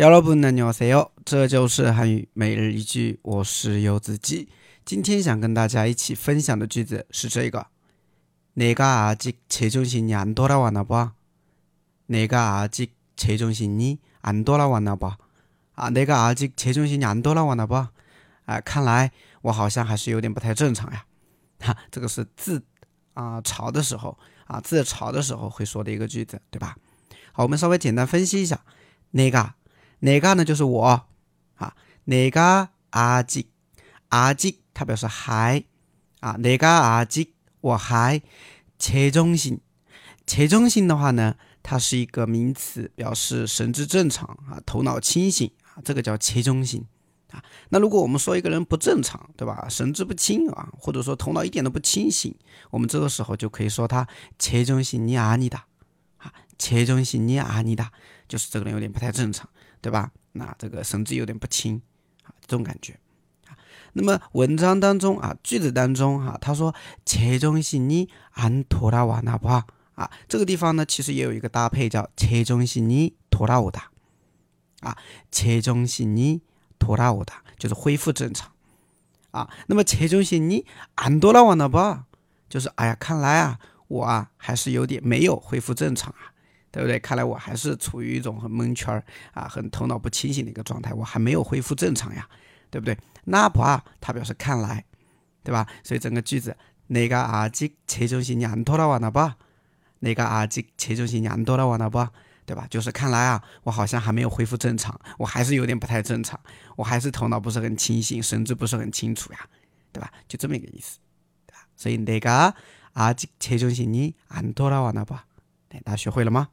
여러분안녕하세요，这就是汉语每日一句，我是柚子鸡。今天想跟大家一起分享的句子是这个：내가아직제정신이안돌아왔나 봐。 내가아직제정신이안돌아왔나 봐。 啊，내가아직제정신이안돌아왔나 봐。 啊，看来我好像还是有点不太正常呀。哈，这个是自啊嘲的时候啊自嘲的时候会说的一个句子，对吧？好，我们稍微简单分析一下，那个。 哪个呢？就是我。啊，哪个阿吉？阿吉，它表示还。啊，哪个阿吉？我还。切中心，切中心的话呢，它是一个名词，表示神志正常啊，头脑清醒啊，这个叫切中心啊。那如果我们说一个人不正常，对吧？神志不清啊，或者说头脑一点都不清醒，我们这个时候就可以说他切中心你阿尼达啊，切中心你阿尼达，就是这个人有点不太正常。对吧？那这个神志有点不清啊，这种感觉啊。那么文章当中啊，句子当中哈，他说切中心你安托拉瓦那巴啊，这个地方呢，其实也有一个搭配叫切中心你托拉乌达啊，切中心你托拉乌达就是恢复正常啊。那么切中心你安多拉瓦那巴就是哎呀，看来啊，我啊还是有点没有恢复正常啊。对不对？看来我还是处于一种很蒙圈儿啊，很头脑不清醒的一个状态，我还没有恢复正常呀，对不对？那不啊，它表示看来，对吧？所以整个句子，那个阿吉切中心안托拉瓦那吧？那个阿吉切中心안托拉瓦那吧？对吧？就是看来啊，我好像还没有恢复正常，我还是有点不太正常，我还是头脑不是很清醒，神志不是很清楚呀，对吧？就这么一个意思，对吧？所以那个阿吉切中心이안托拉瓦那吧？大家学会了吗？